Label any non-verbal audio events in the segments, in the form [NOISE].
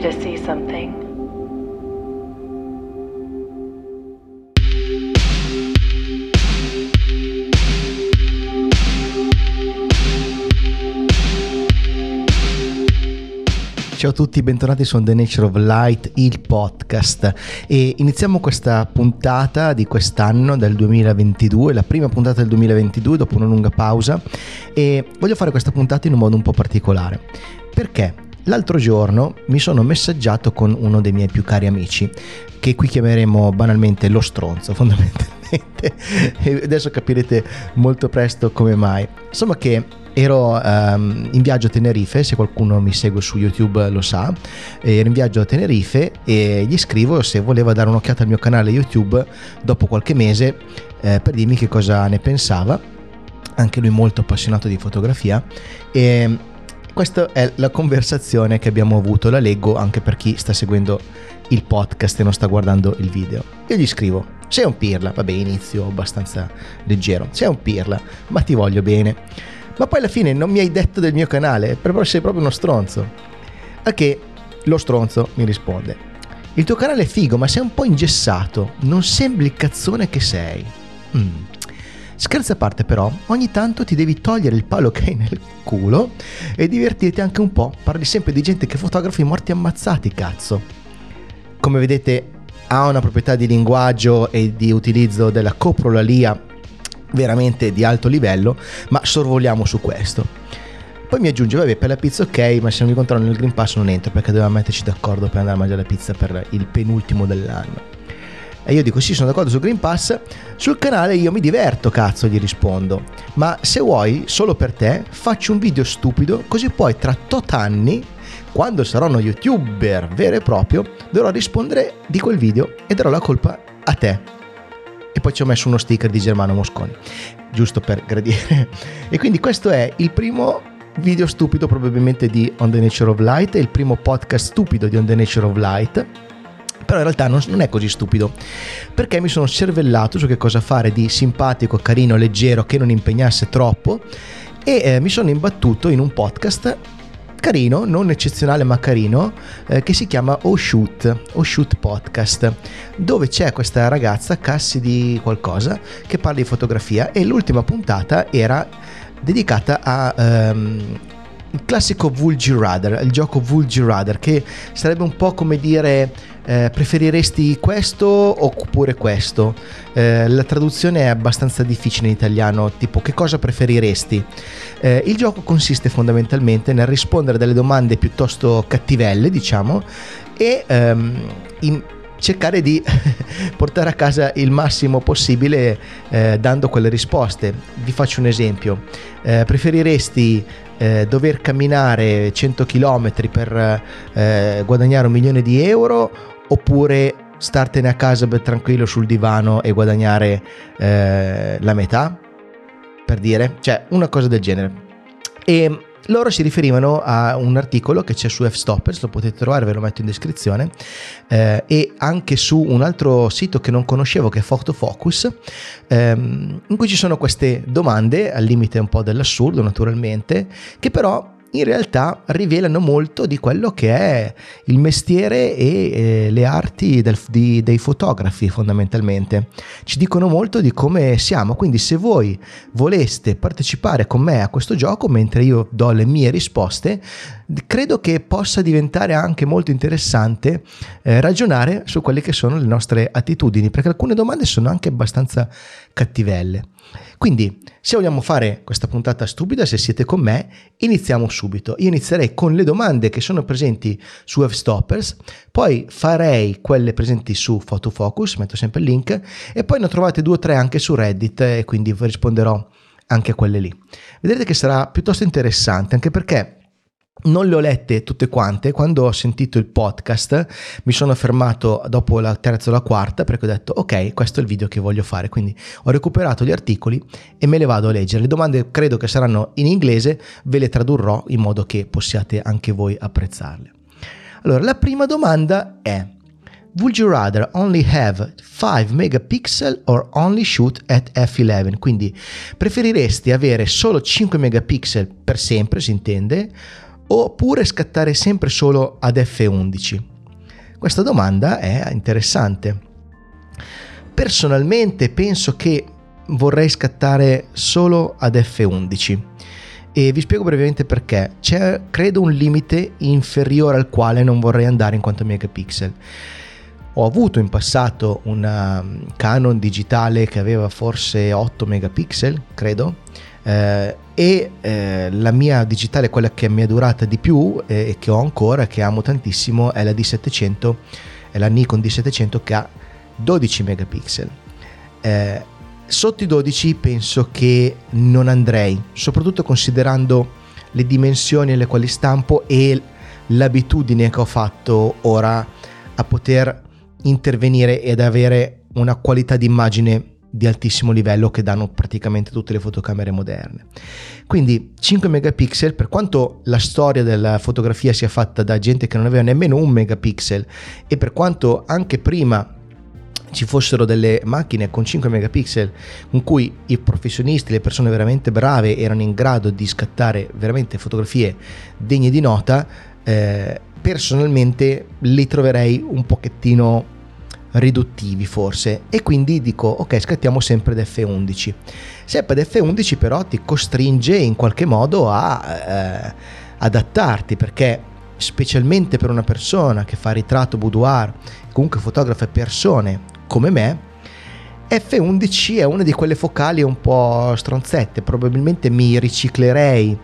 you to see something. Ciao a tutti, bentornati su The Nature of Light, il podcast. E iniziamo questa puntata di quest'anno, del 2022, la prima puntata del 2022 dopo una lunga pausa. E voglio fare questa puntata in un modo un po' particolare. Perché? L'altro giorno mi sono messaggiato con uno dei miei più cari amici, che qui chiameremo banalmente lo stronzo, [LAUGHS] fondamentalmente. E adesso capirete molto presto come mai. Insomma che ero um, in viaggio a Tenerife, se qualcuno mi segue su YouTube lo sa, ero in viaggio a Tenerife e gli scrivo se voleva dare un'occhiata al mio canale YouTube dopo qualche mese eh, per dirmi che cosa ne pensava, anche lui molto appassionato di fotografia e questa è la conversazione che abbiamo avuto, la leggo anche per chi sta seguendo il podcast e non sta guardando il video. Io gli scrivo, sei un pirla, vabbè inizio abbastanza leggero, sei un pirla, ma ti voglio bene ma poi alla fine non mi hai detto del mio canale, però sei proprio uno stronzo. A che lo stronzo mi risponde, il tuo canale è figo, ma sei un po' ingessato, non sembri il cazzone che sei. Mm. Scherzo a parte però, ogni tanto ti devi togliere il palo che hai nel culo e divertirti anche un po'. Parli sempre di gente che fotografi morti ammazzati, cazzo. Come vedete ha una proprietà di linguaggio e di utilizzo della coprolalia veramente di alto livello, ma sorvoliamo su questo. Poi mi aggiunge, vabbè, per la pizza ok, ma se non mi controllo nel Green Pass non entro perché dovevamo metterci d'accordo per andare a mangiare la pizza per il penultimo dell'anno. E io dico sì, sono d'accordo sul Green Pass, sul canale io mi diverto, cazzo, gli rispondo. Ma se vuoi, solo per te, faccio un video stupido, così poi tra tot anni, quando sarò uno youtuber vero e proprio, dovrò rispondere di quel video e darò la colpa a te e poi ci ho messo uno sticker di Germano Mosconi, giusto per gradire. E quindi questo è il primo video stupido probabilmente di On the Nature of Light, il primo podcast stupido di On the Nature of Light. Però in realtà non, non è così stupido, perché mi sono cervellato su che cosa fare di simpatico, carino, leggero, che non impegnasse troppo e eh, mi sono imbattuto in un podcast carino, non eccezionale ma carino, eh, che si chiama O Shoot, O Shoot Podcast, dove c'è questa ragazza, Cassi di qualcosa, che parla di fotografia e l'ultima puntata era dedicata a... Um, il classico Vulgirader, il gioco Vulgirader, che sarebbe un po' come dire eh, preferiresti questo oppure questo? Eh, la traduzione è abbastanza difficile in italiano, tipo che cosa preferiresti? Eh, il gioco consiste fondamentalmente nel rispondere delle domande piuttosto cattivelle, diciamo, e ehm, in cercare di [LAUGHS] portare a casa il massimo possibile eh, dando quelle risposte. Vi faccio un esempio. Eh, preferiresti eh, dover camminare 100 km per eh, guadagnare un milione di euro oppure startene a casa ben tranquillo sul divano e guadagnare eh, la metà? Per dire, cioè una cosa del genere. E loro si riferivano a un articolo che c'è su F-Stoppers, lo potete trovare, ve lo metto in descrizione, eh, e anche su un altro sito che non conoscevo che è Photofocus, ehm, in cui ci sono queste domande, al limite un po' dell'assurdo naturalmente, che però in realtà rivelano molto di quello che è il mestiere e eh, le arti del, di, dei fotografi fondamentalmente. Ci dicono molto di come siamo, quindi se voi voleste partecipare con me a questo gioco mentre io do le mie risposte, credo che possa diventare anche molto interessante eh, ragionare su quelle che sono le nostre attitudini, perché alcune domande sono anche abbastanza cattivelle. Quindi, se vogliamo fare questa puntata stupida, se siete con me, iniziamo subito. Io inizierei con le domande che sono presenti su F-Stoppers, poi farei quelle presenti su Photofocus, metto sempre il link, e poi ne trovate due o tre anche su Reddit e quindi vi risponderò anche a quelle lì. Vedrete che sarà piuttosto interessante, anche perché non le ho lette tutte quante, quando ho sentito il podcast mi sono fermato dopo la terza o la quarta perché ho detto ok questo è il video che voglio fare, quindi ho recuperato gli articoli e me le vado a leggere. Le domande credo che saranno in inglese, ve le tradurrò in modo che possiate anche voi apprezzarle. Allora la prima domanda è Would you rather only have 5 megapixel or only shoot at f11? Quindi preferiresti avere solo 5 megapixel per sempre, si intende, oppure scattare sempre solo ad f11? Questa domanda è interessante. Personalmente penso che vorrei scattare solo ad f11 e vi spiego brevemente perché. C'è credo un limite inferiore al quale non vorrei andare in quanto megapixel. Ho avuto in passato una mm, Canon digitale che aveva forse 8 megapixel, credo, eh, e eh, la mia digitale, quella che mi è durata di più eh, e che ho ancora, che amo tantissimo, è la D700, è la Nikon D700 che ha 12 megapixel. Eh, sotto i 12 penso che non andrei, soprattutto considerando le dimensioni alle quali stampo e l'abitudine che ho fatto ora a poter intervenire ed avere una qualità di immagine di altissimo livello che danno praticamente tutte le fotocamere moderne. Quindi 5 megapixel, per quanto la storia della fotografia sia fatta da gente che non aveva nemmeno un megapixel e per quanto anche prima ci fossero delle macchine con 5 megapixel in cui i professionisti, le persone veramente brave erano in grado di scattare veramente fotografie degne di nota, eh, personalmente li troverei un pochettino riduttivi forse. E quindi dico ok scattiamo sempre ad F11 sempre ad F11 però ti costringe in qualche modo a eh, adattarti perché specialmente per una persona che fa ritratto boudoir comunque fotografa persone come me F11 è una di quelle focali un po' stronzette. Probabilmente mi riciclerei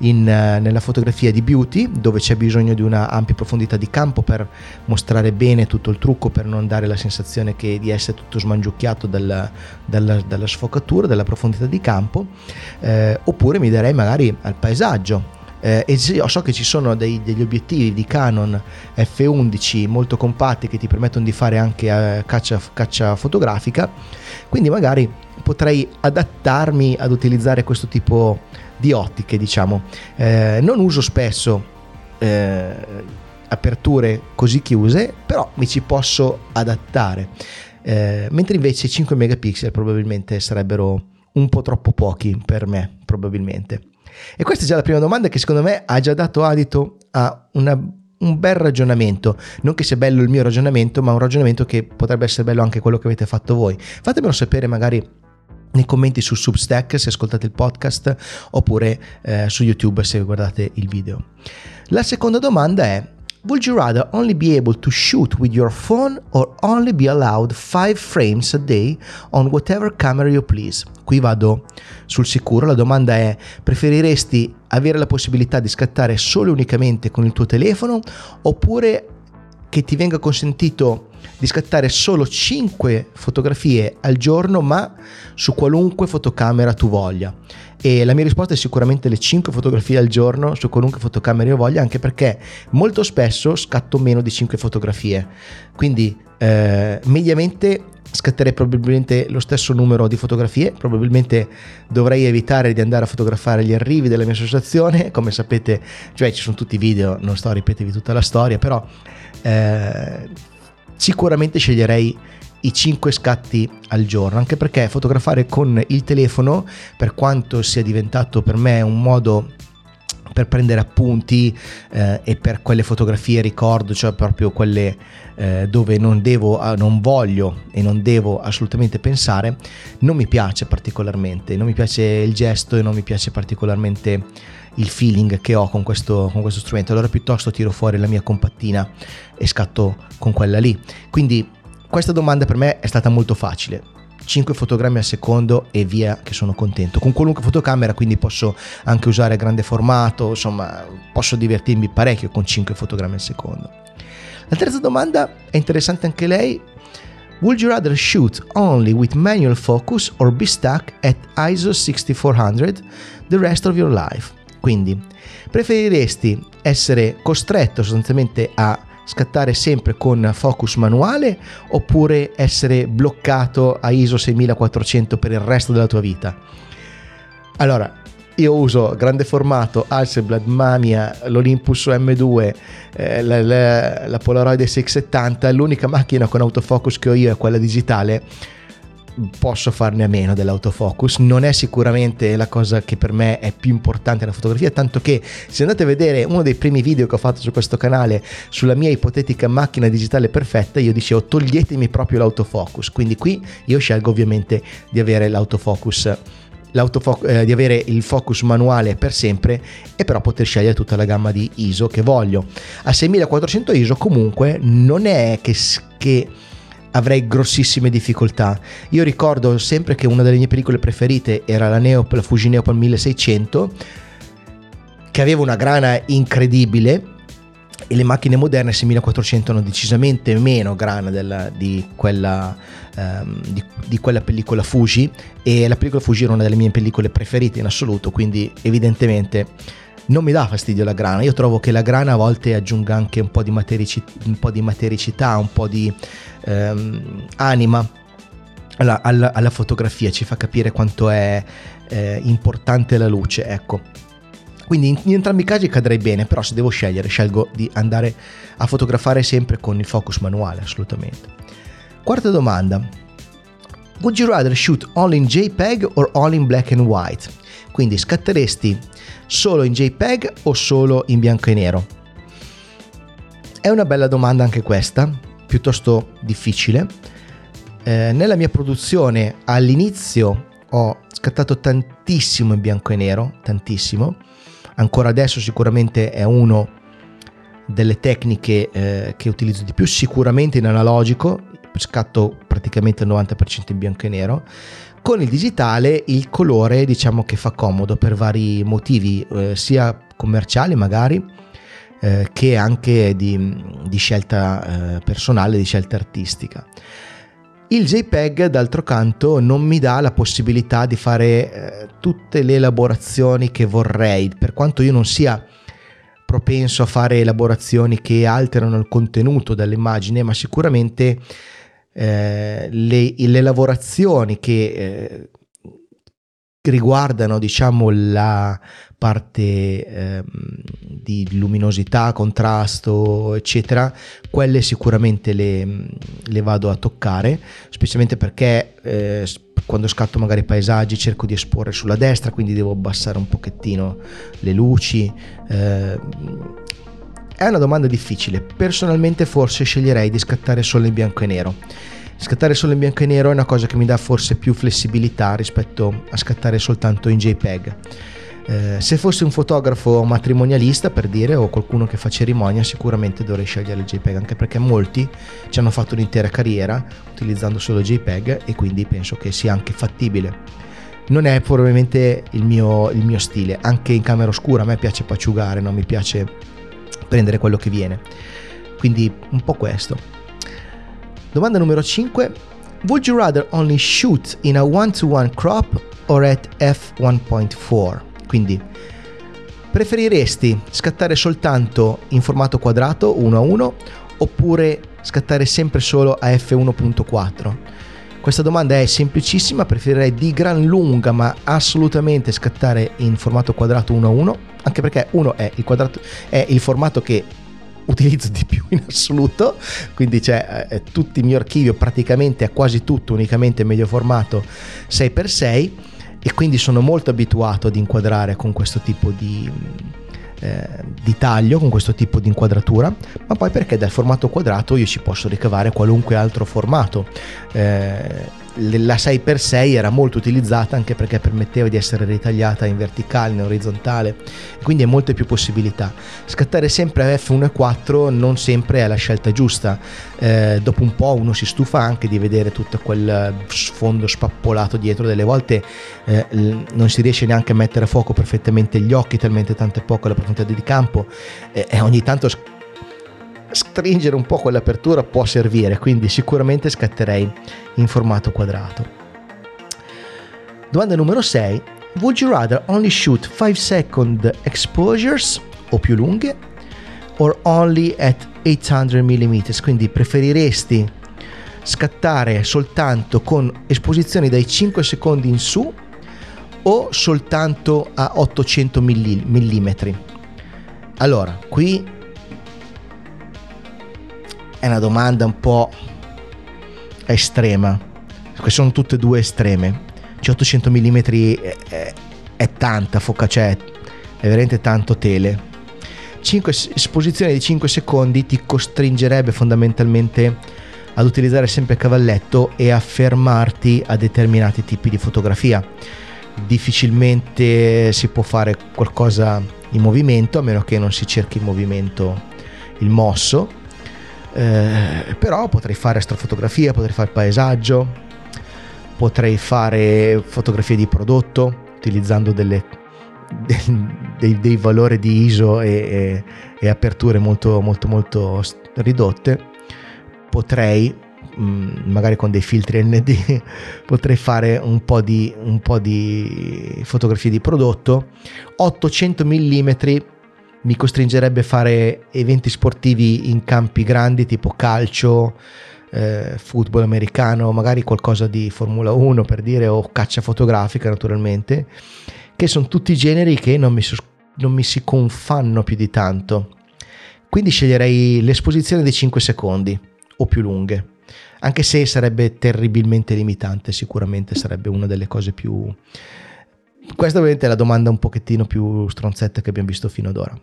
in, eh, nella fotografia di beauty dove c'è bisogno di una ampia profondità di campo per mostrare bene tutto il trucco per non dare la sensazione che, di essere tutto smangiucchiato dalla, dalla, dalla sfocatura, dalla profondità di campo eh, oppure mi darei magari al paesaggio. Eh, e so che ci sono dei, degli obiettivi di Canon F11 molto compatti che ti permettono di fare anche eh, caccia, caccia, fotografica quindi magari potrei adattarmi ad utilizzare questo tipo di ottiche, diciamo. Eh, non uso spesso eh, aperture così chiuse, però mi ci posso adattare. Eh, mentre invece 5 megapixel probabilmente sarebbero un po' troppo pochi per me, probabilmente. E questa è già la prima domanda che secondo me ha già dato adito a una, un bel ragionamento. Non che sia bello il mio ragionamento, ma un ragionamento che potrebbe essere bello anche quello che avete fatto voi. Fatemelo sapere magari nei commenti su Substack se ascoltate il podcast oppure eh, su YouTube se guardate il video. La seconda domanda è Would you rather only be able to shoot with your phone or only be allowed 5 frames a day on whatever camera you please? Qui vado sul sicuro, la domanda è preferiresti avere la possibilità di scattare solo e unicamente con il tuo telefono oppure che ti venga consentito di scattare solo 5 fotografie al giorno, ma su qualunque fotocamera tu voglia. E la mia risposta è sicuramente le 5 fotografie al giorno su qualunque fotocamera io voglia, anche perché molto spesso scatto meno di 5 fotografie. Quindi eh, mediamente scatterei probabilmente lo stesso numero di fotografie, probabilmente dovrei evitare di andare a fotografare gli arrivi della mia associazione, [LAUGHS] come sapete, cioè ci sono tutti i video, non sto a ripetervi tutta la storia, però eh, sicuramente sceglierei i 5 scatti al giorno, anche perché fotografare con il telefono, per quanto sia diventato per me un modo per prendere appunti eh, e per quelle fotografie ricordo, cioè proprio quelle eh, dove non devo, non voglio e non devo assolutamente pensare, non mi piace particolarmente, non mi piace il gesto e non mi piace particolarmente il feeling che ho con questo, con questo strumento, allora piuttosto tiro fuori la mia compattina e scatto con quella lì. Quindi questa domanda per me è stata molto facile. 5 fotogrammi al secondo e via che sono contento. Con qualunque fotocamera quindi posso anche usare grande formato, insomma posso divertirmi parecchio con 5 fotogrammi al secondo. La terza domanda è interessante anche lei. Would you rather shoot only with manual focus or be stuck at ISO 6400 the rest of your life? Quindi, preferiresti essere costretto sostanzialmente a scattare sempre con focus manuale oppure essere bloccato a ISO 6400 per il resto della tua vita? Allora, io uso grande formato, Hasselblad, Mamiya, l'Olympus M2, eh, la, la, la Polaroid 670, l'unica macchina con autofocus che ho io è quella digitale posso farne a meno dell'autofocus, non è sicuramente la cosa che per me è più importante nella fotografia, tanto che se andate a vedere uno dei primi video che ho fatto su questo canale sulla mia ipotetica macchina digitale perfetta, io dicevo toglietemi proprio l'autofocus, quindi qui io scelgo ovviamente di avere l'autofocus eh, di avere il focus manuale per sempre e però poter scegliere tutta la gamma di ISO che voglio. A 6400 ISO comunque non è che, che avrei grossissime difficoltà. Io ricordo sempre che una delle mie pellicole preferite era la, Neop, la Fuji Neopal 1600 che aveva una grana incredibile e le macchine moderne 6400 hanno decisamente meno grana della, di, quella, um, di, di, quella, pellicola Fuji e la pellicola Fuji era una delle mie pellicole preferite in assoluto quindi evidentemente non mi dà fastidio la grana io trovo che la grana a volte aggiunga anche un po' di, materici, un po di matericità un po' di um, anima alla, alla, alla, fotografia ci fa capire quanto è eh, importante la luce ecco quindi in, in, entrambi i casi cadrei bene, però se devo scegliere scelgo di andare a fotografare sempre con il focus manuale, assolutamente. Quarta domanda. Would you rather shoot all in JPEG or all in black and white? Quindi scatteresti solo in JPEG o solo in bianco e nero? È una bella domanda anche questa, piuttosto difficile. Eh, nella mia produzione all'inizio ho scattato tantissimo in bianco e nero, tantissimo, ancora adesso sicuramente è una delle tecniche eh, che utilizzo di più, sicuramente in analogico, scatto praticamente il 90% in bianco e nero. Con il digitale il colore diciamo che fa comodo per vari motivi, eh, sia commerciali magari, eh, che anche di, di scelta eh, personale, di scelta artistica. Il JPEG, d'altro canto, non mi dà la possibilità di fare eh, tutte le elaborazioni che vorrei, per quanto io non sia propenso a fare elaborazioni che alterano il contenuto dell'immagine, ma sicuramente eh, le, le, lavorazioni che eh, riguardano diciamo la parte eh, di luminosità, contrasto, eccetera, quelle sicuramente le, le vado a toccare, specialmente perché eh, quando scatto magari paesaggi cerco di esporre sulla destra, quindi devo abbassare un pochettino le luci. Eh, è una domanda difficile, personalmente forse sceglierei di scattare solo in bianco e nero Scattare solo in bianco e nero è una cosa che mi dà forse più flessibilità rispetto a scattare soltanto in JPEG. Eh, se fossi un fotografo matrimonialista per dire o qualcuno che fa cerimonia sicuramente dovrei scegliere il JPEG anche perché molti ci hanno fatto un'intera carriera utilizzando solo JPEG e quindi penso che sia anche fattibile non è probabilmente il mio, il mio, stile. Anche in camera oscura a me piace paciugare, non mi piace prendere quello che viene. Quindi un po' questo. Domanda numero 5. Would you rather only shoot in a one-to-one crop or at f1.4? Quindi, preferiresti scattare soltanto in formato quadrato 1 a 1 oppure scattare sempre solo a f1.4? Questa domanda è semplicissima, preferirei di gran lunga ma assolutamente scattare in formato quadrato 1 a 1, anche perché 1 è il, quadrato, è il formato che utilizzo di più in assoluto, quindi c'è eh, tutto il mio archivio praticamente a quasi tutto unicamente medio formato 6x6 e quindi sono molto abituato ad inquadrare con questo tipo di, eh, di taglio, con questo tipo di inquadratura, ma poi perché dal formato quadrato io ci posso ricavare qualunque altro formato. Eh, la 6x6 era molto utilizzata anche perché permetteva di essere ritagliata in verticale, in orizzontale, quindi hai molte più possibilità. Scattare sempre a f1.4 non sempre è la scelta giusta, eh, dopo un po' uno si stufa anche di vedere tutto quel sfondo spappolato dietro, delle volte eh, non si riesce neanche a mettere a fuoco perfettamente gli occhi, talmente tanto è poco la profondità di campo eh, e ogni tanto stringere un po' quell'apertura può servire, quindi sicuramente scatterei in formato quadrato. Domanda numero 6. Would you rather only shoot 5 second exposures o più lunghe or only at 800 mm? Quindi preferiresti scattare soltanto con esposizioni dai 5 secondi in su o soltanto a 800 mm? Allora, qui è una domanda un po' estrema. che sono tutte e due estreme. Cioè 800 mm è, è, è tanta foca, cioè è veramente tanto tele. 5 esposizioni di 5 secondi ti costringerebbe fondamentalmente ad utilizzare sempre cavalletto e a fermarti a determinati tipi di fotografia. Difficilmente si può fare qualcosa in movimento a meno che non si cerchi il movimento, il mosso. Eh, però potrei fare astrofotografia, potrei fare paesaggio, potrei fare fotografie di prodotto utilizzando delle, [LAUGHS] dei, dei, valori di ISO e, e, e aperture molto molto molto ridotte. Potrei mm, magari con dei filtri ND [LAUGHS] potrei fare un po' di, un po di fotografie di prodotto. 800 mm mi costringerebbe a fare eventi sportivi in campi grandi tipo calcio eh, football americano magari qualcosa di Formula 1 per dire o caccia fotografica naturalmente che sono tutti generi che non mi, non mi si confanno più di tanto quindi sceglierei l'esposizione di 5 secondi o più lunghe. Anche se sarebbe terribilmente limitante, sicuramente sarebbe una delle cose più... Questa ovviamente è la domanda un pochettino più stronzetta che abbiamo visto fino ad ora.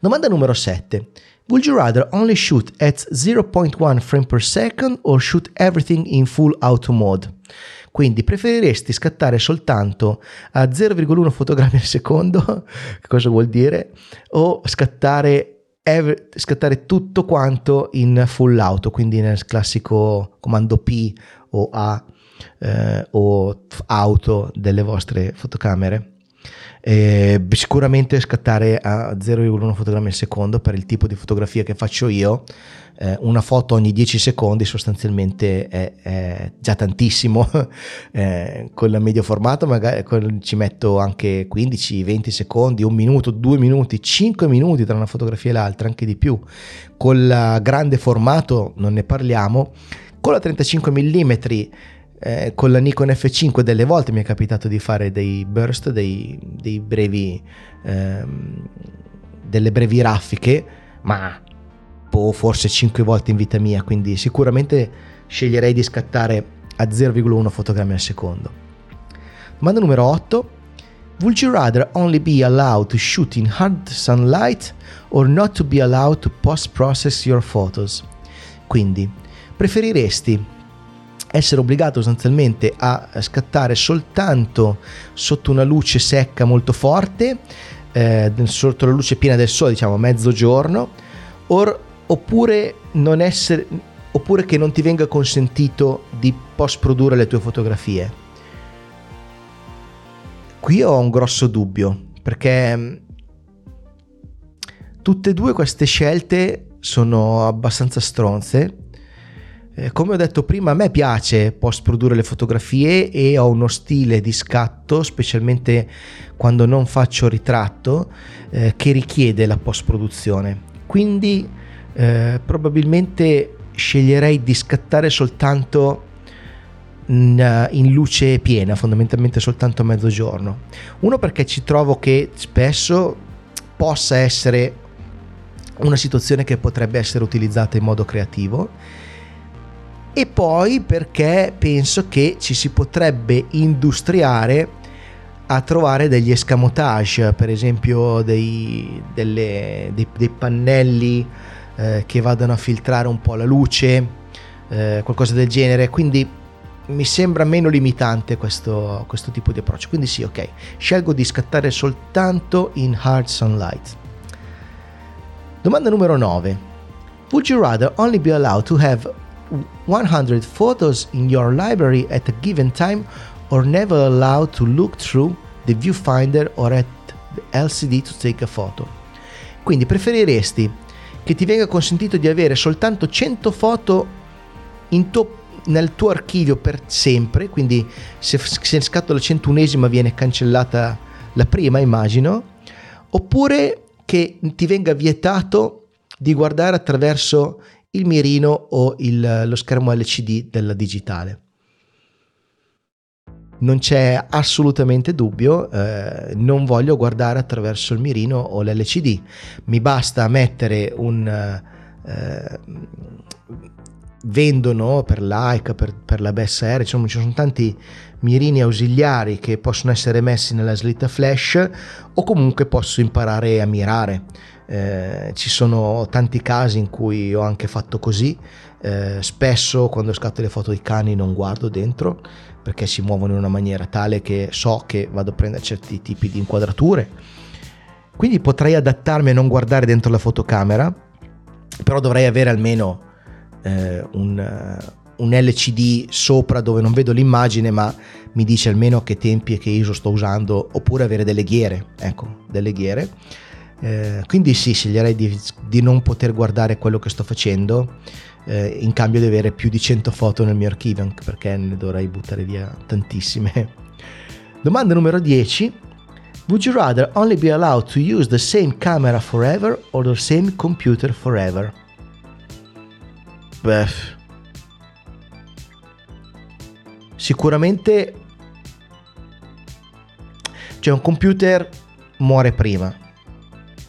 Domanda numero 7. Would you rather only shoot at 0.1 frame per second or shoot everything in full auto mode? Quindi preferiresti scattare soltanto a 0,1 fotogrammi al secondo, [LAUGHS] che cosa vuol dire? O scattare è scattare tutto quanto in full auto, quindi nel classico comando P o A eh, o auto delle vostre fotocamere. Eh, sicuramente scattare a 0,1 fotogrammi al secondo per il tipo di fotografia che faccio io eh, una foto ogni 10 secondi sostanzialmente è, è già tantissimo [LAUGHS] eh, con la medio formato magari ci metto anche 15 20 secondi un minuto due minuti 5 minuti tra una fotografia e l'altra anche di più con il grande formato non ne parliamo con la 35 mm eh, con la Nikon F5 delle volte mi è capitato di fare dei burst, dei, dei brevi, ehm, delle brevi raffiche, ma boh, forse 5 volte in vita mia, quindi sicuramente sceglierei di scattare a 0,1 fotogrammi al secondo. Domanda numero 8. Would you rather only be allowed to shoot in hard sunlight or not to be allowed to post-process your photos? Quindi, preferiresti essere obbligato sostanzialmente a scattare soltanto sotto una luce secca molto forte, eh, sotto la luce piena del sole, diciamo mezzogiorno, or, oppure, essere, oppure che non ti venga consentito di post produrre le tue fotografie. Qui ho un grosso dubbio perché mm, tutte e due queste scelte sono abbastanza stronze eh, come ho detto prima, a me piace post produrre le fotografie e ho uno stile di scatto, specialmente quando non faccio ritratto, eh, che richiede la post produzione. Quindi eh, probabilmente sceglierei di scattare soltanto in, in, luce piena, fondamentalmente soltanto a mezzogiorno. Uno perché ci trovo che spesso possa essere una situazione che potrebbe essere utilizzata in modo creativo e poi perché penso che ci si potrebbe industriare a trovare degli escamotage, per esempio dei, delle, dei, dei pannelli eh, che vadano a filtrare un po' la luce, eh, qualcosa del genere, quindi mi sembra meno limitante questo, questo tipo di approccio. Quindi sì, ok, scelgo di scattare soltanto in hard sunlight. Domanda numero 9. Would you rather only be allowed to have 100 photos in your library at a given time or never allowed to look through the viewfinder or at the LCD to take a photo. Quindi preferiresti che ti venga consentito di avere soltanto 100 foto to- nel tuo archivio per sempre, quindi se, se scatto la centunesima viene cancellata la prima, immagino, oppure che ti venga vietato di guardare attraverso il mirino o il, lo schermo LCD della digitale. Non c'è assolutamente dubbio, eh, non voglio guardare attraverso il mirino o l'LCD, mi basta mettere un, eh, vendono per Leica, per, per la BSR, insomma ci sono tanti mirini ausiliari che possono essere messi nella slitta flash o comunque posso imparare a mirare. Eh, ci sono tanti casi in cui ho anche fatto così, eh, spesso quando scatto le foto di cani non guardo dentro perché si muovono in una maniera tale che so che vado a prendere certi tipi di inquadrature. Quindi potrei adattarmi a non guardare dentro la fotocamera, però dovrei avere almeno eh, un, un, LCD sopra dove non vedo l'immagine ma mi dice almeno che tempi e che ISO sto usando, oppure avere delle ghiere, ecco, delle ghiere. Eh, quindi sì, sceglierei di, di non poter guardare quello che sto facendo eh, in cambio di avere più di 100 foto nel mio archivio, perché ne dovrei buttare via tantissime. [LAUGHS] Domanda numero 10. Would you rather only be allowed to use the same camera forever or the same computer forever? Beh, sicuramente cioè un computer muore prima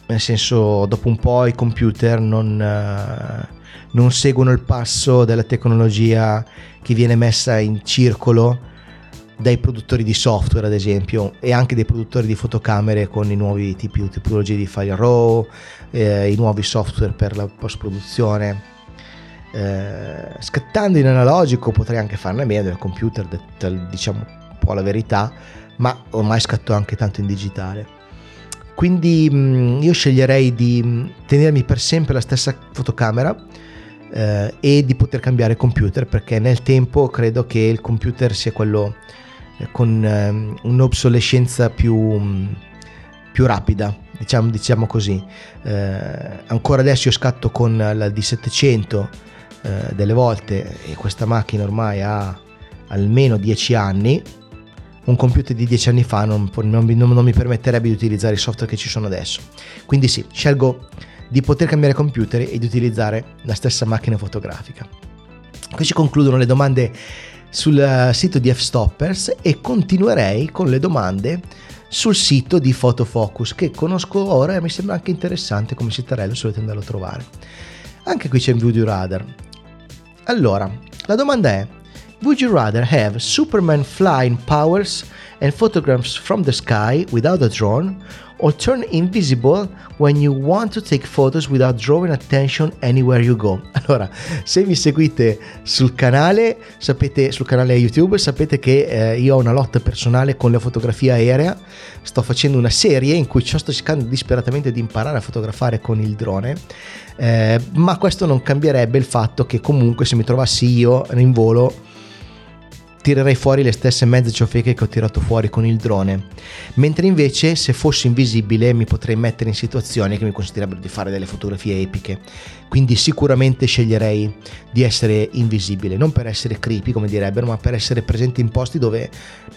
nel senso dopo un po' i computer non, uh, non seguono il passo della tecnologia che viene messa in circolo dai produttori di software ad esempio e anche dei produttori di fotocamere con i nuovi tipi tipologie di file RAW, eh, i nuovi software per la post produzione. Eh, scattando in analogico potrei anche farne meno del computer, diciamo un po' la verità, ma ormai scatto anche tanto in digitale. Quindi mh, mm, io sceglierei di mm, tenermi per sempre la stessa fotocamera eh, e di poter cambiare computer perché nel tempo credo che il computer sia quello eh, con eh, un'obsolescenza più, mm, più rapida, diciamo, diciamo così. Eh, ancora adesso io scatto con la D700 eh, delle volte e questa macchina ormai ha almeno 10 anni. Un computer di 10 anni fa non, non, non mi permetterebbe di utilizzare i software che ci sono adesso. Quindi sì, scelgo di poter cambiare computer e di utilizzare la stessa macchina fotografica. Qui si concludono le domande sul eh, sito di F-Stoppers e continuerei con le domande sul sito di Photofocus che conosco ora e mi sembra anche interessante come sitarello se volete andarlo a trovare. Anche qui c'è un Video Radar. Allora, la domanda è Would you rather have Superman flying powers and photographs from the sky without a drone or turn invisible when you want to take photos without drawing attention anywhere you go. [LAUGHS] Allora, se mi seguite sul canale, sapete, sul canale YouTube, sapete che eh, io ho una lotta personale con la fotografia aerea. Sto facendo una serie in cui sto cercando disperatamente di imparare a fotografare con il drone. Eh, ma questo non cambierebbe il fatto che comunque se mi trovassi io in volo tirerei fuori le stesse mezze ciofeche che ho tirato fuori con il drone, mentre invece se fossi invisibile mi potrei mettere in situazioni che mi consentirebbero di fare delle fotografie epiche. Quindi sicuramente sceglierei di essere invisibile, non per essere creepy come direbbero, ma per essere presente in posti dove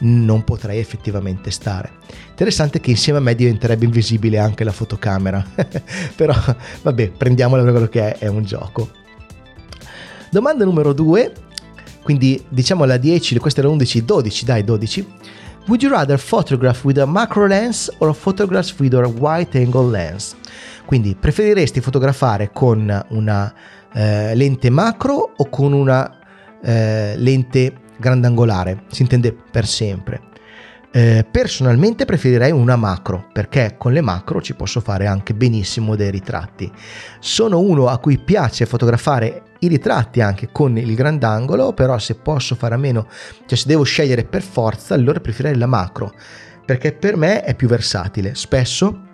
non potrei effettivamente stare. Interessante che insieme a me diventerebbe invisibile anche la fotocamera, [LAUGHS] però vabbè, prendiamola per quello che è, è un gioco. Domanda numero 2 quindi diciamo la 10, questa era 11, 12, dai 12. Would you rather photograph with a macro lens or photograph with a wide angle lens? Quindi preferiresti fotografare con una eh, lente macro o con una eh, lente grandangolare? Si intende per sempre. Eh, personalmente preferirei una macro perché con le macro ci posso fare anche benissimo dei ritratti. Sono uno a cui piace fotografare i ritratti anche con il grandangolo, però se posso fare a meno, cioè se devo scegliere per forza, allora preferirei la macro, perché per me è più versatile. Spesso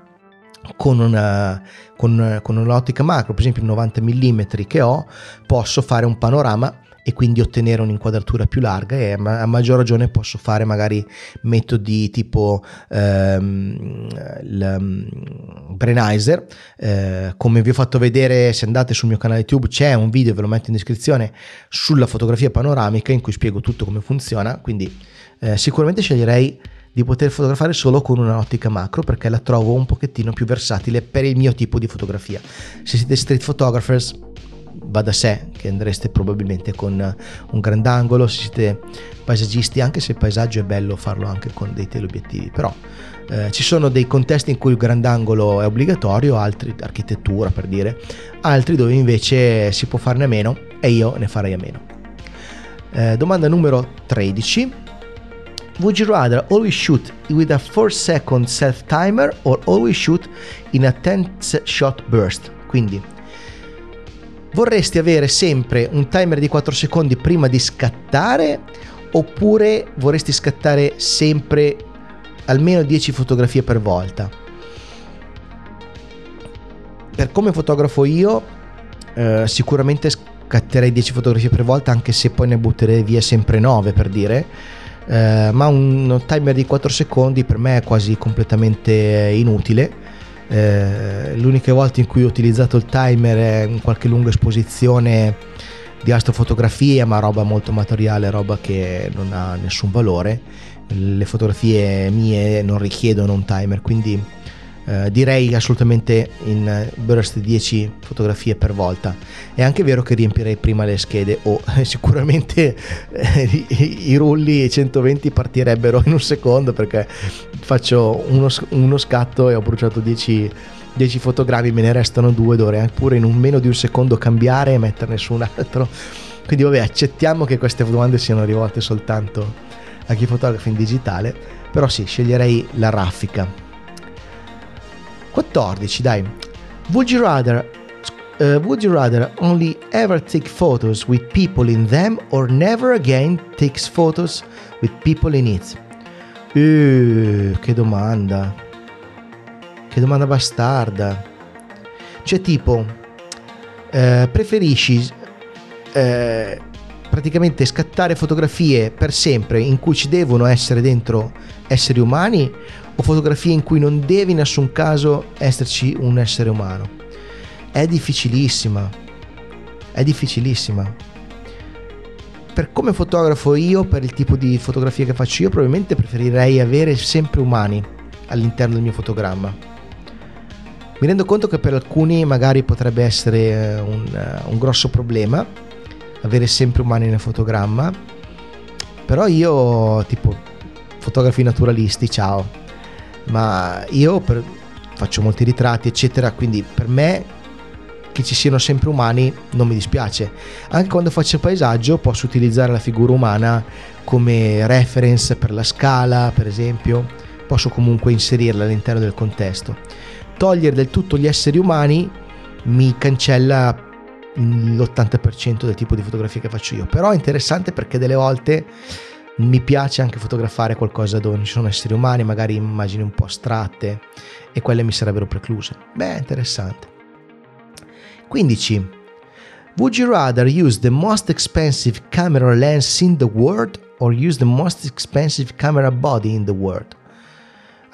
con, una, con, con un'ottica macro, per esempio il 90 mm che ho, posso fare un panorama e quindi ottenere un'inquadratura più larga e a maggior ragione posso fare magari metodi tipo ehm, il um, Brenizer. Eh, come vi ho fatto vedere se andate sul mio canale YouTube c'è un video ve lo metto in descrizione sulla fotografia panoramica in cui spiego tutto come funziona. Quindi eh, sicuramente sceglierei di poter fotografare solo con un'ottica macro perché la trovo un pochettino più versatile per il mio tipo di fotografia. Se siete street photographers va da sé che andreste probabilmente con un grandangolo se siete paesaggisti anche se il paesaggio è bello farlo anche con dei teleobiettivi però eh, ci sono dei contesti in cui il grandangolo è obbligatorio altri architettura per dire altri dove invece si può farne a meno e io ne farei a meno. Eh, domanda numero 13. Would you rather always shoot with a 4 second self timer or always shoot in a 10 shot burst? Quindi vorresti avere sempre un timer di 4 secondi prima di scattare oppure vorresti scattare sempre almeno 10 fotografie per volta? Per come fotografo io, eh, sicuramente scatterei 10 fotografie per volta anche se poi ne butterei via sempre 9 per dire. Eh, ma un timer di 4 secondi per me è quasi completamente inutile eh, l'unica volta in cui ho utilizzato il timer è in qualche lunga esposizione di astrofotografia, ma roba molto materiale, roba che non ha nessun valore. Le fotografie mie non richiedono un timer, quindi eh, direi assolutamente in burst 10 fotografie per volta. È anche vero che riempirei prima le schede o oh, [LAUGHS] sicuramente eh, i, i, rulli 120 partirebbero in un secondo perché faccio uno, uno scatto e ho bruciato 10 10 fotogrammi, me ne restano due, dovrei pure in un meno di un secondo cambiare e metterne su un altro. Quindi vabbè, accettiamo che queste domande siano rivolte soltanto a chi fotografa in digitale, però sì, sceglierei la raffica. 14, dai. Would you rather uh, would you rather only ever take photos with people in them or never again takes photos with people in it? Uh, che domanda. Che domanda bastarda. Cioè tipo, eh, preferisci eh, praticamente scattare fotografie per sempre in cui ci devono essere dentro esseri umani o fotografie in cui non devi in nessun caso esserci un essere umano. È difficilissima, è difficilissima. Per come fotografo io, per il tipo di fotografia che faccio io, probabilmente preferirei avere sempre umani all'interno del mio fotogramma. Mi rendo conto che per alcuni magari potrebbe essere eh, un, eh, un grosso problema avere sempre umani nel fotogramma, però io tipo fotografi naturalisti, ciao, ma io per, faccio molti ritratti eccetera quindi per me che ci siano sempre umani non mi dispiace. Anche quando faccio paesaggio posso utilizzare la figura umana come reference per la scala per esempio. Posso comunque inserirla all'interno del contesto. Togliere del tutto gli esseri umani mi cancella l'80% del tipo di fotografia che faccio io. Però è interessante perché delle volte mi piace anche fotografare qualcosa dove ci sono esseri umani, magari immagini un po' astratte e quelle mi sarebbero precluse. Beh, interessante. 15. Would you rather use the most expensive camera lens in the world or use the most expensive camera body in the world?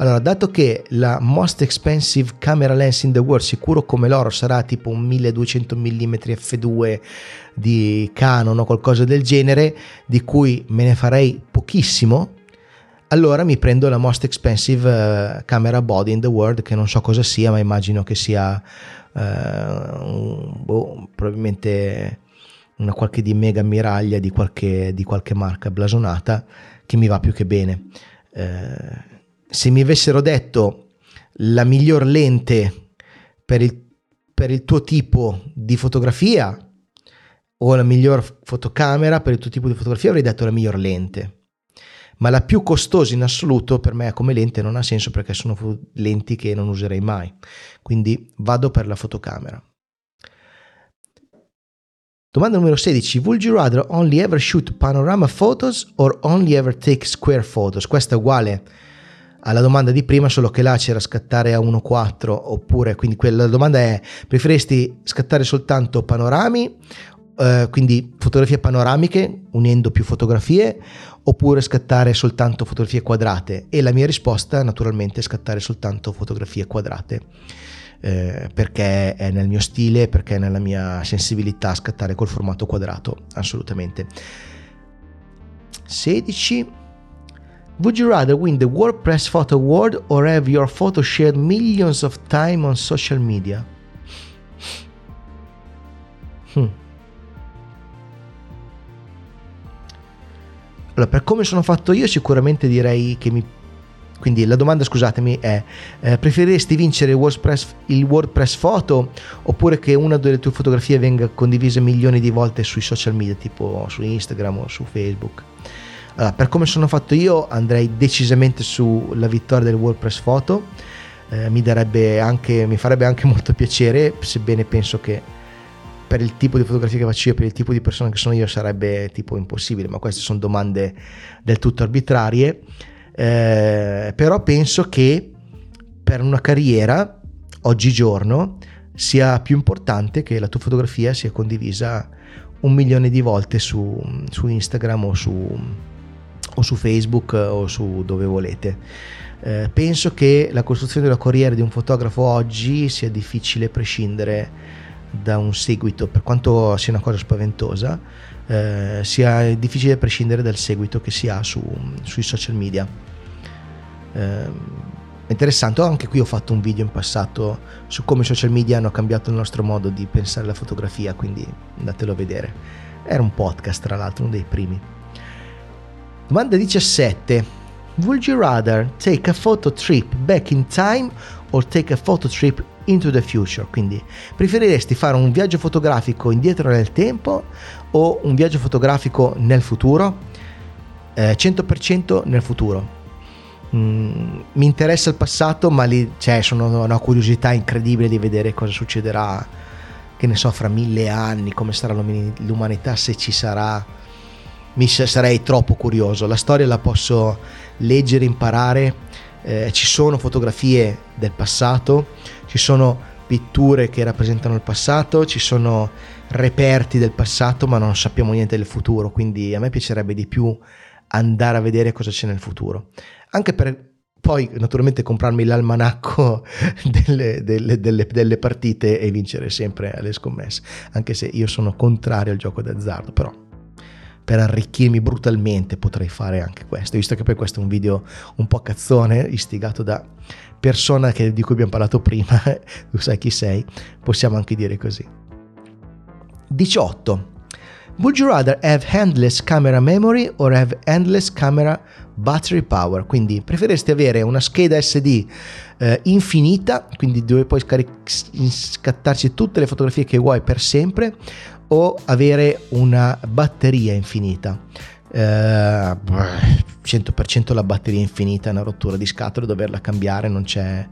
Allora, dato che la most expensive camera lens in the world sicuro come l'oro sarà tipo un 1200 mm f2 di Canon o qualcosa del genere, di cui me ne farei pochissimo, allora mi prendo la most expensive uh, camera body in the world, che non so cosa sia, ma immagino che sia uh, boh, probabilmente una qualche di mega ammiraglia di qualche, di qualche marca blasonata che mi va più che bene. Uh, se mi avessero detto la miglior lente per il, per il tuo tipo di fotografia o la miglior fotocamera per il tuo tipo di fotografia, avrei detto la miglior lente. Ma la più costosa in assoluto per me come lente non ha senso perché sono lenti che non userei mai. Quindi vado per la fotocamera. Domanda numero 16. Would you rather only ever shoot panorama photos or only ever take square photos? Questa è uguale alla domanda di prima, solo che là c'era scattare a 1.4 oppure, quindi quella domanda è preferesti scattare soltanto panorami, eh, quindi fotografie panoramiche unendo più fotografie oppure scattare soltanto fotografie quadrate? E la mia risposta naturalmente è scattare soltanto fotografie quadrate. Eh, perché è nel mio stile, perché è nella mia sensibilità scattare col formato quadrato, assolutamente. 16 Would you rather win the WordPress Photo Award or have your photo shared millions of times on social media? Hmm. Allora, per come sono fatto io, sicuramente direi che mi Quindi la domanda, scusatemi, è eh, preferiresti vincere WordPress, il WordPress Photo oppure che una delle tue fotografie venga condivisa milioni di volte sui social media, tipo su Instagram o su Facebook? Allora, per come sono fatto io andrei decisamente sulla vittoria del WordPress Photo, eh, mi, anche, mi farebbe anche [LAUGHS] molto piacere, sebbene penso che per il tipo di fotografia che faccio io, per il tipo di persona che sono io, sarebbe tipo impossibile, ma queste sono domande del tutto arbitrarie. Eh, però penso che per una carriera, oggigiorno, sia più importante che la tua fotografia sia condivisa un milione di volte su, su Instagram o su, o su, Facebook o su dove volete. Eh, penso che la costruzione della carriera di un fotografo oggi sia difficile prescindere da un seguito, per quanto sia una cosa spaventosa, eh, sia difficile prescindere dal seguito che si ha su, sui social media. Eh, interessante, anche qui ho fatto un video in passato su come i social media hanno cambiato il nostro modo di pensare alla fotografia, quindi andatelo a vedere. Era un podcast, tra l'altro, uno dei primi. Domanda 17. Would you rather take a photo trip back in time or take a photo trip into the future? Quindi preferiresti fare un viaggio fotografico indietro nel tempo o un viaggio fotografico nel futuro? Eh, 100% nel futuro. Mm, mi interessa il passato, ma lì cioè, una curiosità incredibile di vedere cosa succederà, che ne so, fra mille anni, come sarà l'umanità, se ci sarà. Mi sarei troppo curioso. La storia la posso leggere, imparare. Eh, ci sono fotografie del passato, ci sono pitture che rappresentano il passato, ci sono reperti del passato, ma non sappiamo niente del futuro, quindi a me piacerebbe di più andare a vedere cosa c'è nel futuro. Anche per poi naturalmente comprarmi l'almanacco [LAUGHS] delle, delle, delle, delle partite e vincere sempre alle scommesse, anche se io sono contrario al gioco d'azzardo, però per arricchirmi brutalmente potrei fare anche questo, visto che poi questo è un video un po' cazzone, istigato da persona che, di cui abbiamo parlato prima, [LAUGHS] tu sai chi sei, possiamo anche dire così. 18. Would you rather have endless camera memory or have endless camera battery power? Quindi preferiresti avere una scheda SD eh, infinita, quindi dove puoi scaric- scattarci tutte le fotografie che vuoi per sempre, o avere una batteria infinita. Eh, 100% la batteria infinita è una rottura di scatole, doverla cambiare non c'è,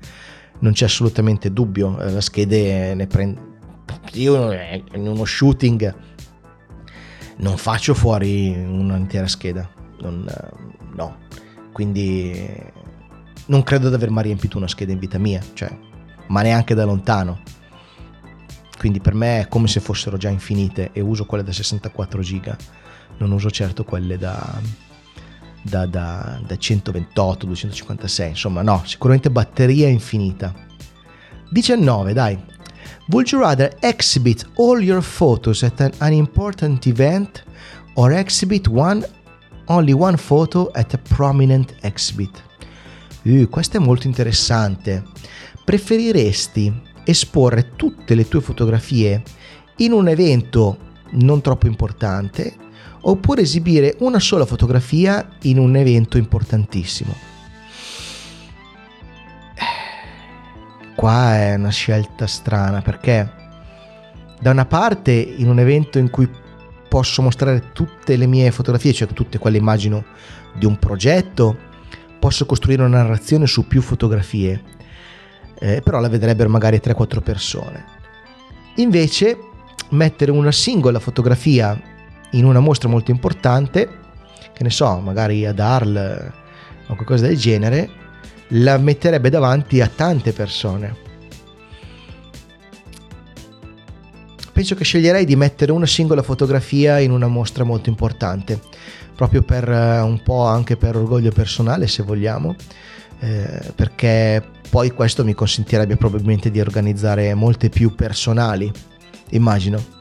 non c'è assolutamente dubbio. Eh, la schede ne prende. Io in uno shooting non faccio fuori un'intera scheda, non, no. Quindi non credo di aver mai riempito una scheda in vita mia, cioè, ma neanche da lontano. Quindi per me è come se fossero già infinite e uso quelle da 64 giga. Non uso certo quelle da, da, da, da 128 256 insomma no sicuramente batteria infinita. 19 dai Would you rather exhibit all your photos at an, an important event or exhibit one, only one photo at a prominent exhibit? Uh, questo è molto interessante. Preferiresti esporre tutte le tue fotografie in un evento non troppo importante oppure esibire una sola fotografia in un evento importantissimo. Qua è una scelta strana perché da una parte in un evento in cui posso mostrare tutte le mie fotografie, cioè tutte quelle immagino di un progetto, posso costruire una narrazione su più fotografie eh, però la vedrebbero magari 3-4 persone. Invece mettere una singola fotografia in una mostra molto importante, che ne so, magari ad Arl o qualcosa del genere, la metterebbe davanti a tante persone. Penso che sceglierei di mettere una singola fotografia in una mostra molto importante, proprio per eh, un po' anche per orgoglio personale, se vogliamo, eh, perché poi questo mi consentirebbe probabilmente di organizzare molte più personali, immagino.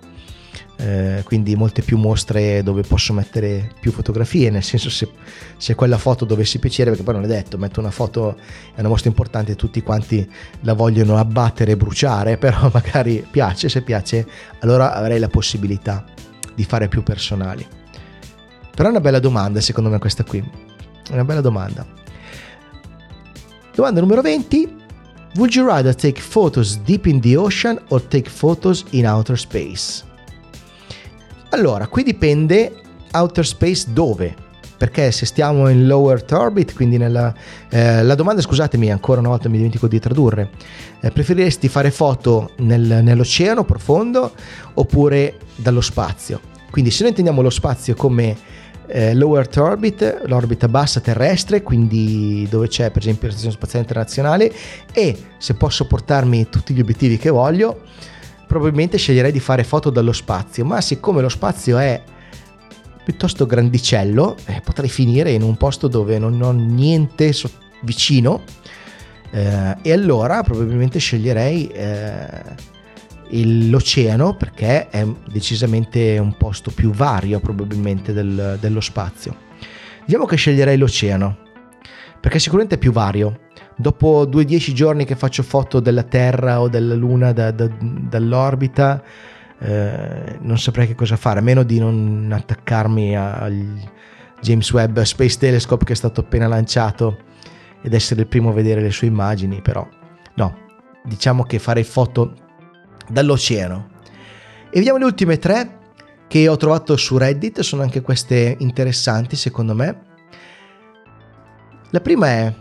Eh, quindi molte più mostre dove posso mettere più fotografie, nel senso se, se, quella foto dovessi piacere, perché poi non è detto, metto una foto, è una mostra importante, tutti quanti la vogliono abbattere e bruciare, [LAUGHS] però magari piace, se piace, allora avrei la possibilità di fare più personali. Però è una bella domanda secondo me questa qui, è una bella domanda. Domanda numero 20. Would you rather take photos deep in the ocean or take photos in outer space? Allora, qui dipende outer space dove? Perché se stiamo in low Earth orbit, quindi nella... Eh, la domanda, scusatemi, ancora una volta mi dimentico di tradurre. Eh, preferiresti fare foto nel, nell'oceano profondo oppure dallo spazio? Quindi se noi intendiamo lo spazio come eh, low Earth orbit, l'orbita bassa terrestre, quindi dove c'è per esempio la Stazione Spaziale Internazionale e se posso portarmi tutti gli obiettivi che voglio, probabilmente sceglierei di fare foto dallo spazio, ma siccome lo spazio è piuttosto grandicello, eh, potrei finire in un posto dove non ho niente so- vicino eh, e allora probabilmente sceglierei eh, l'oceano perché è decisamente un posto più vario probabilmente del, dello spazio. Diciamo che sceglierei l'oceano perché sicuramente è più vario. Dopo due dieci giorni che faccio foto della Terra o della Luna da, da, dall'orbita, eh, non saprei che cosa fare, a meno di non attaccarmi al James Webb Space Telescope che è stato appena lanciato ed essere il primo a vedere le sue immagini, però no, diciamo che farei foto dall'oceano. E vediamo le ultime tre che ho trovato su Reddit, sono anche queste interessanti secondo me. La prima è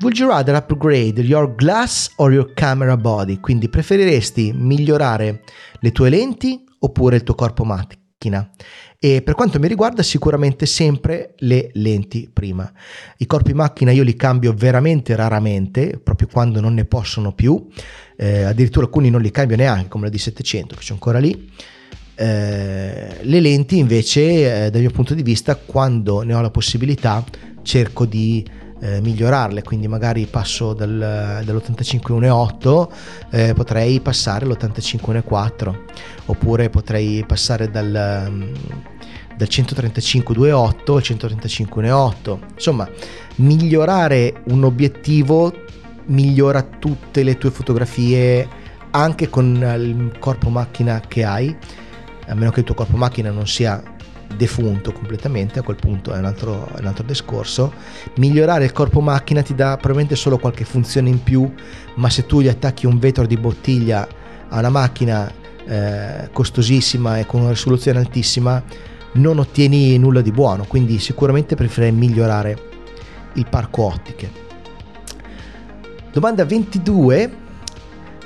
Would you rather upgrade your glass or your camera body? Quindi preferiresti migliorare le tue lenti oppure il tuo corpo macchina? E per quanto mi riguarda sicuramente sempre le lenti prima. I corpi macchina io li cambio veramente raramente, proprio quando non ne possono più eh, addirittura alcuni non li cambio neanche come la D700 che c'è ancora lì eh, le lenti invece eh, dal mio punto di vista quando ne ho la possibilità cerco di eh, migliorarle quindi magari passo dal, dall'85 1.8 eh, potrei passare all'85 1.4 oppure potrei passare dal um, dal 135 2.8 al 135 1.8 insomma migliorare un obiettivo migliora tutte le tue fotografie anche con il corpo macchina che hai, a meno che il tuo corpo macchina non sia defunto completamente, a quel punto è un altro, è un altro discorso. Migliorare il corpo macchina ti dà probabilmente solo qualche funzione in più, ma se tu gli attacchi un vetro di bottiglia a una macchina eh, costosissima e con una risoluzione altissima, non ottieni nulla di buono, quindi sicuramente preferirei migliorare il parco ottiche. Domanda 22.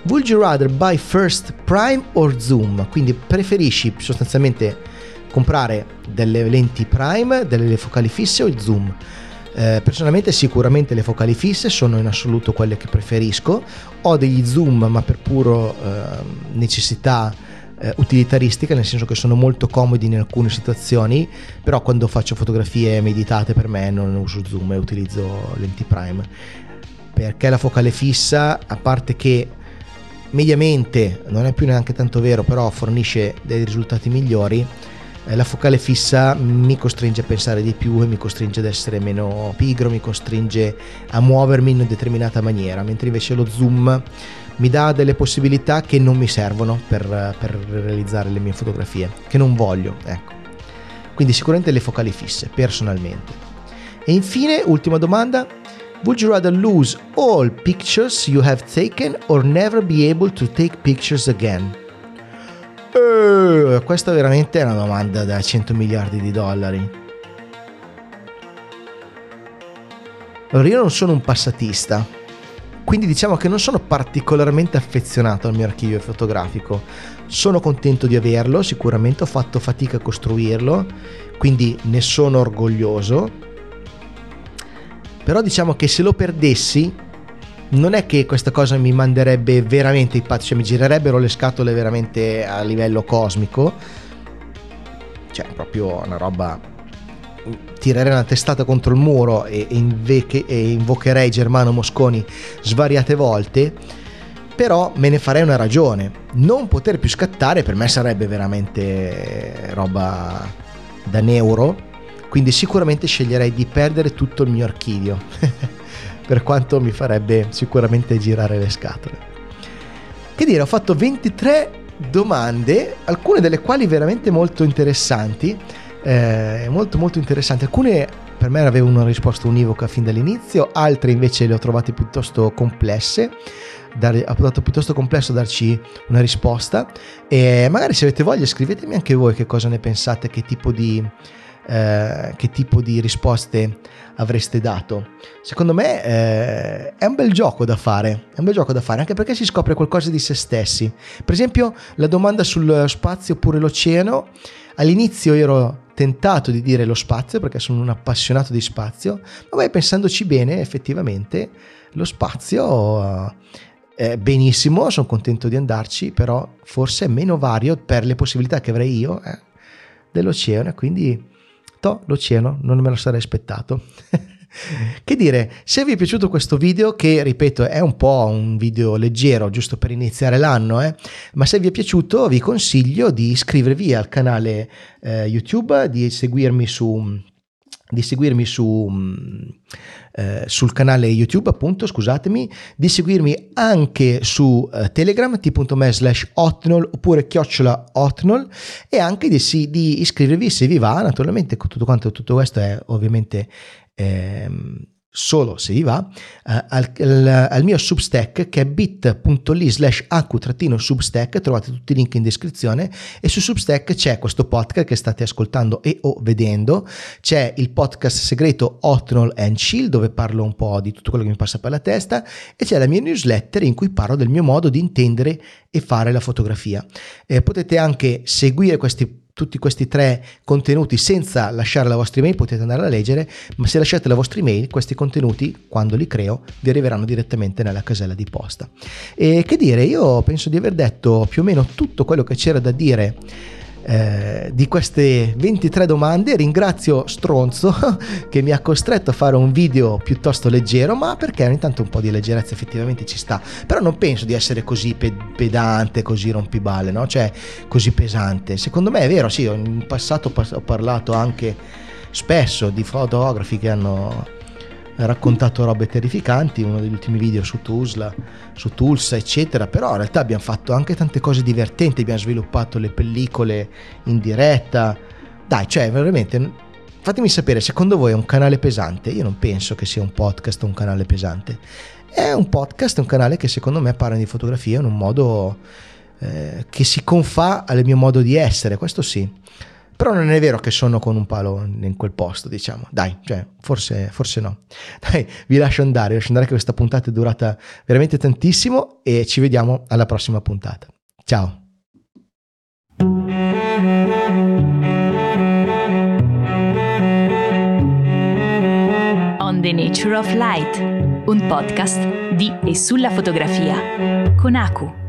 Would you rather buy first Prime or Zoom? Quindi preferisci sostanzialmente comprare delle lenti Prime, delle focali fisse o il Zoom? Eh, personalmente sicuramente le focali fisse sono in assoluto quelle che preferisco. Ho degli Zoom ma per puro eh, necessità eh, utilitaristica, nel senso che sono molto comodi in alcune situazioni, però quando faccio fotografie meditate per me non uso Zoom e utilizzo lenti Prime perché la focale fissa, a parte che mediamente non è più neanche tanto vero, però fornisce dei risultati migliori, la focale fissa mi costringe a pensare di più e mi costringe ad essere meno pigro, mi costringe a muovermi in una determinata maniera, mentre invece lo zoom mi dà delle possibilità che non mi servono per, per realizzare le mie fotografie, che non voglio, ecco. Quindi sicuramente le focali fisse, personalmente. E infine, ultima domanda, Would you rather lose all pictures you have taken or never be able to take pictures again? Uh, questa veramente è una domanda da 100 miliardi di dollari. Allora, io non sono un passatista, quindi diciamo che non sono particolarmente affezionato al mio archivio fotografico. Sono contento di averlo, sicuramente ho fatto fatica a costruirlo, quindi ne sono orgoglioso però diciamo che se lo perdessi, non è che questa cosa mi manderebbe veramente i pazzi, cioè mi girerebbero le scatole veramente a livello cosmico. Cioè, proprio una roba. Tirerei una testata contro il muro e, inve- e invocherei Germano Mosconi svariate volte. Però me ne farei una ragione. Non poter più scattare per me sarebbe veramente roba da neuro quindi sicuramente sceglierei di perdere tutto il mio archivio, [LAUGHS] per quanto mi farebbe sicuramente girare le scatole. Che dire, ho fatto 23 domande, alcune delle quali veramente molto interessanti, eh, molto molto interessanti, alcune per me avevo una risposta univoca fin dall'inizio, altre invece le ho trovate piuttosto complesse. Dare, ha trovato piuttosto complesso darci una risposta e magari se avete voglia scrivetemi anche voi che cosa ne pensate, che tipo di, eh, che tipo di risposte avreste dato. Secondo me eh, è un bel gioco da fare, è un bel gioco da fare anche perché si scopre qualcosa di se stessi. Per esempio la domanda sul spazio oppure l'oceano, all'inizio ero tentato di dire lo spazio perché sono un appassionato di spazio, ma poi pensandoci bene effettivamente lo spazio... Eh, benissimo, sono contento di andarci, però forse è meno vario per le possibilità che avrei io eh, dell'oceano, quindi to, l'oceano non me lo sarei aspettato. [LAUGHS] che dire, se vi è piaciuto questo video, che ripeto è un po' un video leggero, giusto per iniziare l'anno, eh, ma se vi è piaciuto vi consiglio di iscrivervi al canale eh, YouTube, di seguirmi su di seguirmi su, mm, eh, sul canale YouTube, appunto, scusatemi, di seguirmi anche su eh, Telegram, t.me slash hotnol oppure chiocciola hotnol e anche di, di, iscrivervi se vi va, naturalmente tutto quanto, tutto questo è ovviamente... Ehm, solo se vi va, eh, al, al, al, mio Substack che è bit.ly slash acu-substack, trovate tutti i link in descrizione e su Substack c'è questo podcast che state ascoltando e o vedendo, c'è il podcast segreto Hotnol and Chill dove parlo un po' di tutto quello che mi passa per la testa e c'è la mia newsletter in cui parlo del mio modo di intendere e fare la fotografia. Eh, potete anche seguire questi tutti questi tre contenuti senza lasciare la vostra email, potete andare a leggere, ma se lasciate la vostra email, questi contenuti, quando li creo, vi arriveranno direttamente nella casella di posta. E che dire, io penso di aver detto più o meno tutto quello che c'era da dire eh, di queste 23 domande. Ringrazio Stronzo [LAUGHS] che mi ha costretto a fare un video piuttosto leggero, ma perché ogni tanto un po' di leggerezza effettivamente ci sta. Però non penso di essere così pedante, così rompiballe, no? Cioè così pesante. Secondo me è vero, sì, in passato ho parlato anche spesso di fotografi che hanno raccontato robe terrificanti, uno degli ultimi video su Tulsa, su Tulsa, eccetera, però in realtà abbiamo fatto anche tante cose divertenti, abbiamo sviluppato le pellicole in diretta. Dai, cioè, veramente fatemi sapere, secondo voi è un canale pesante? Io non penso che sia un podcast un canale pesante. È un podcast, un canale che secondo me parla di fotografia in un modo eh, che si confà al mio modo di essere, questo sì. Però non è vero che sono con un palo in quel posto, diciamo. Dai, cioè, forse, forse no. [LAUGHS] Dai, vi lascio andare, vi lascio andare che questa puntata è durata veramente tantissimo e ci vediamo alla prossima puntata. Ciao. On the Nature of Light, un podcast di e sulla fotografia con Aku.